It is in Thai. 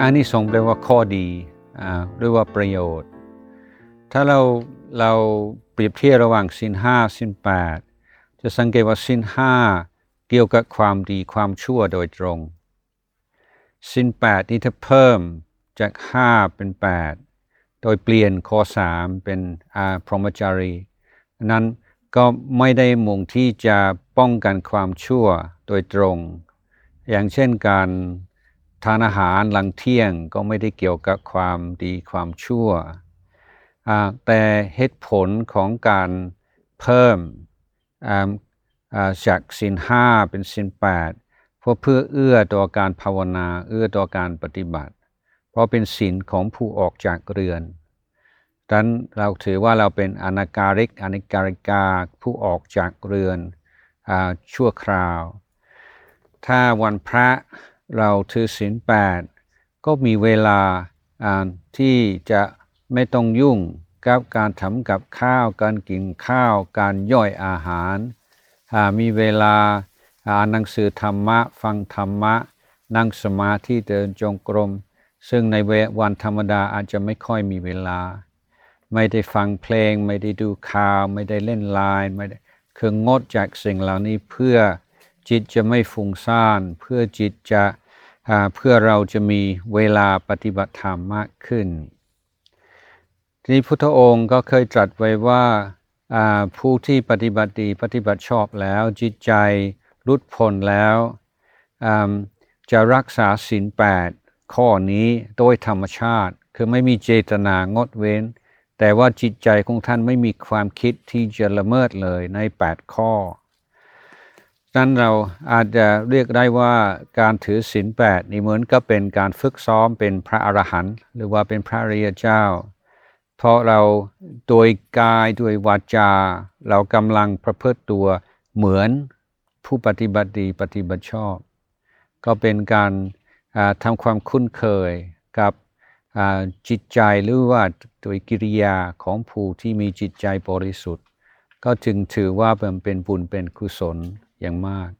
อานิสงส์แปลว่าข้อดีหรือว่าประโยชน์ ถ้าเราเราเปรียบเทียบระหว่างสินห้าสินแปดจะสังเกตว่าสินห้าเกี่ยวกับความดีความชั่วโดยตรงสินแปดนี่ถ้าเพิ่มจากห้าเป็นแปดโดยเปลี่ยนข้อสามเป็นอาพรหมจารีนั้นก็ไม่ได้มุ่งที่จะป้องกันความชั่วโดยตรง อย่างเช่นการ ทานอาหารหลังเที่ยงก็ไม่ได้เกี่ยวกับความดีความชั่ว แต่เหตุผลของการเพิ่มจากสินห้าเป็นสินแปดเพราะเพื่อเอื้อต่อการภาวนา เอื้อต่อการปฏิบัติ เพราะเป็นสินของผู้ออกจากเรือนดังนั้นเราถือว่าเราเป็นอนาการิกอนิการิกาผู้ออกจากเรือนอชั่วคราว ถ้าวันพระ เราถือศีลแปดก็มีเวลาที่จะไม่ต้องยุ่งกับการทำกับข้าว การกินข้าว การย่อยอาหารามีเวลาอ่านหนังสือธรรมะ ฟังธรรมะ นั่งสมาธิเดินจงกรม ซึ่งในเววันธรรมดาอาจจะไม่ค่อยมีเวลา ไม่ได้ฟังเพลง ไม่ได้ดูข่าว ไม่ได้เล่นไลน์ไม่ได้คืองดจากสิ่งเหล่านี้เพื่อ จิตจะไม่ฟุ้งซ่าน เพื่อจิตจะเพื่อเราจะมีเวลาปฏิบัติธรรมมากขึ้น ทีนี้พุทธองค์ก็เคยตรัสไว้ว่าผู้ที่ปฏิบัติดีปฏิบัติชอบแล้ว จิตใจหลุดพ้นแล้วจะรักษาศีลแปดข้อนี้โดยธรรมชาติ คือไม่มีเจตนางดเว้น แต่ว่าจิตใจของท่านไม่มีความคิดที่จะละเมิดเลยใน 8 ข้อ นั้นเราอาจจะเรียกได้ว่าการถือศีลแปดนี่เหมือนกับเป็นการฝึกซ้อมเป็นพระอรหันต์หรือว่าเป็นพระอริยเจ้า เพราะเราโดยกายด้วยวาจา เรากำลังประพฤติตัวเหมือนผู้ปฏิบัติดีปฏิบัติชอบ ก็เป็นการทำความคุ้นเคยกับจิตใจหรือว่าโดยกิริยาของผู้ที่มีจิตใจบริสุทธิ์ ก็จึงถือว่าเป็นเป็นบุญเป็นกุศล อย่างมาก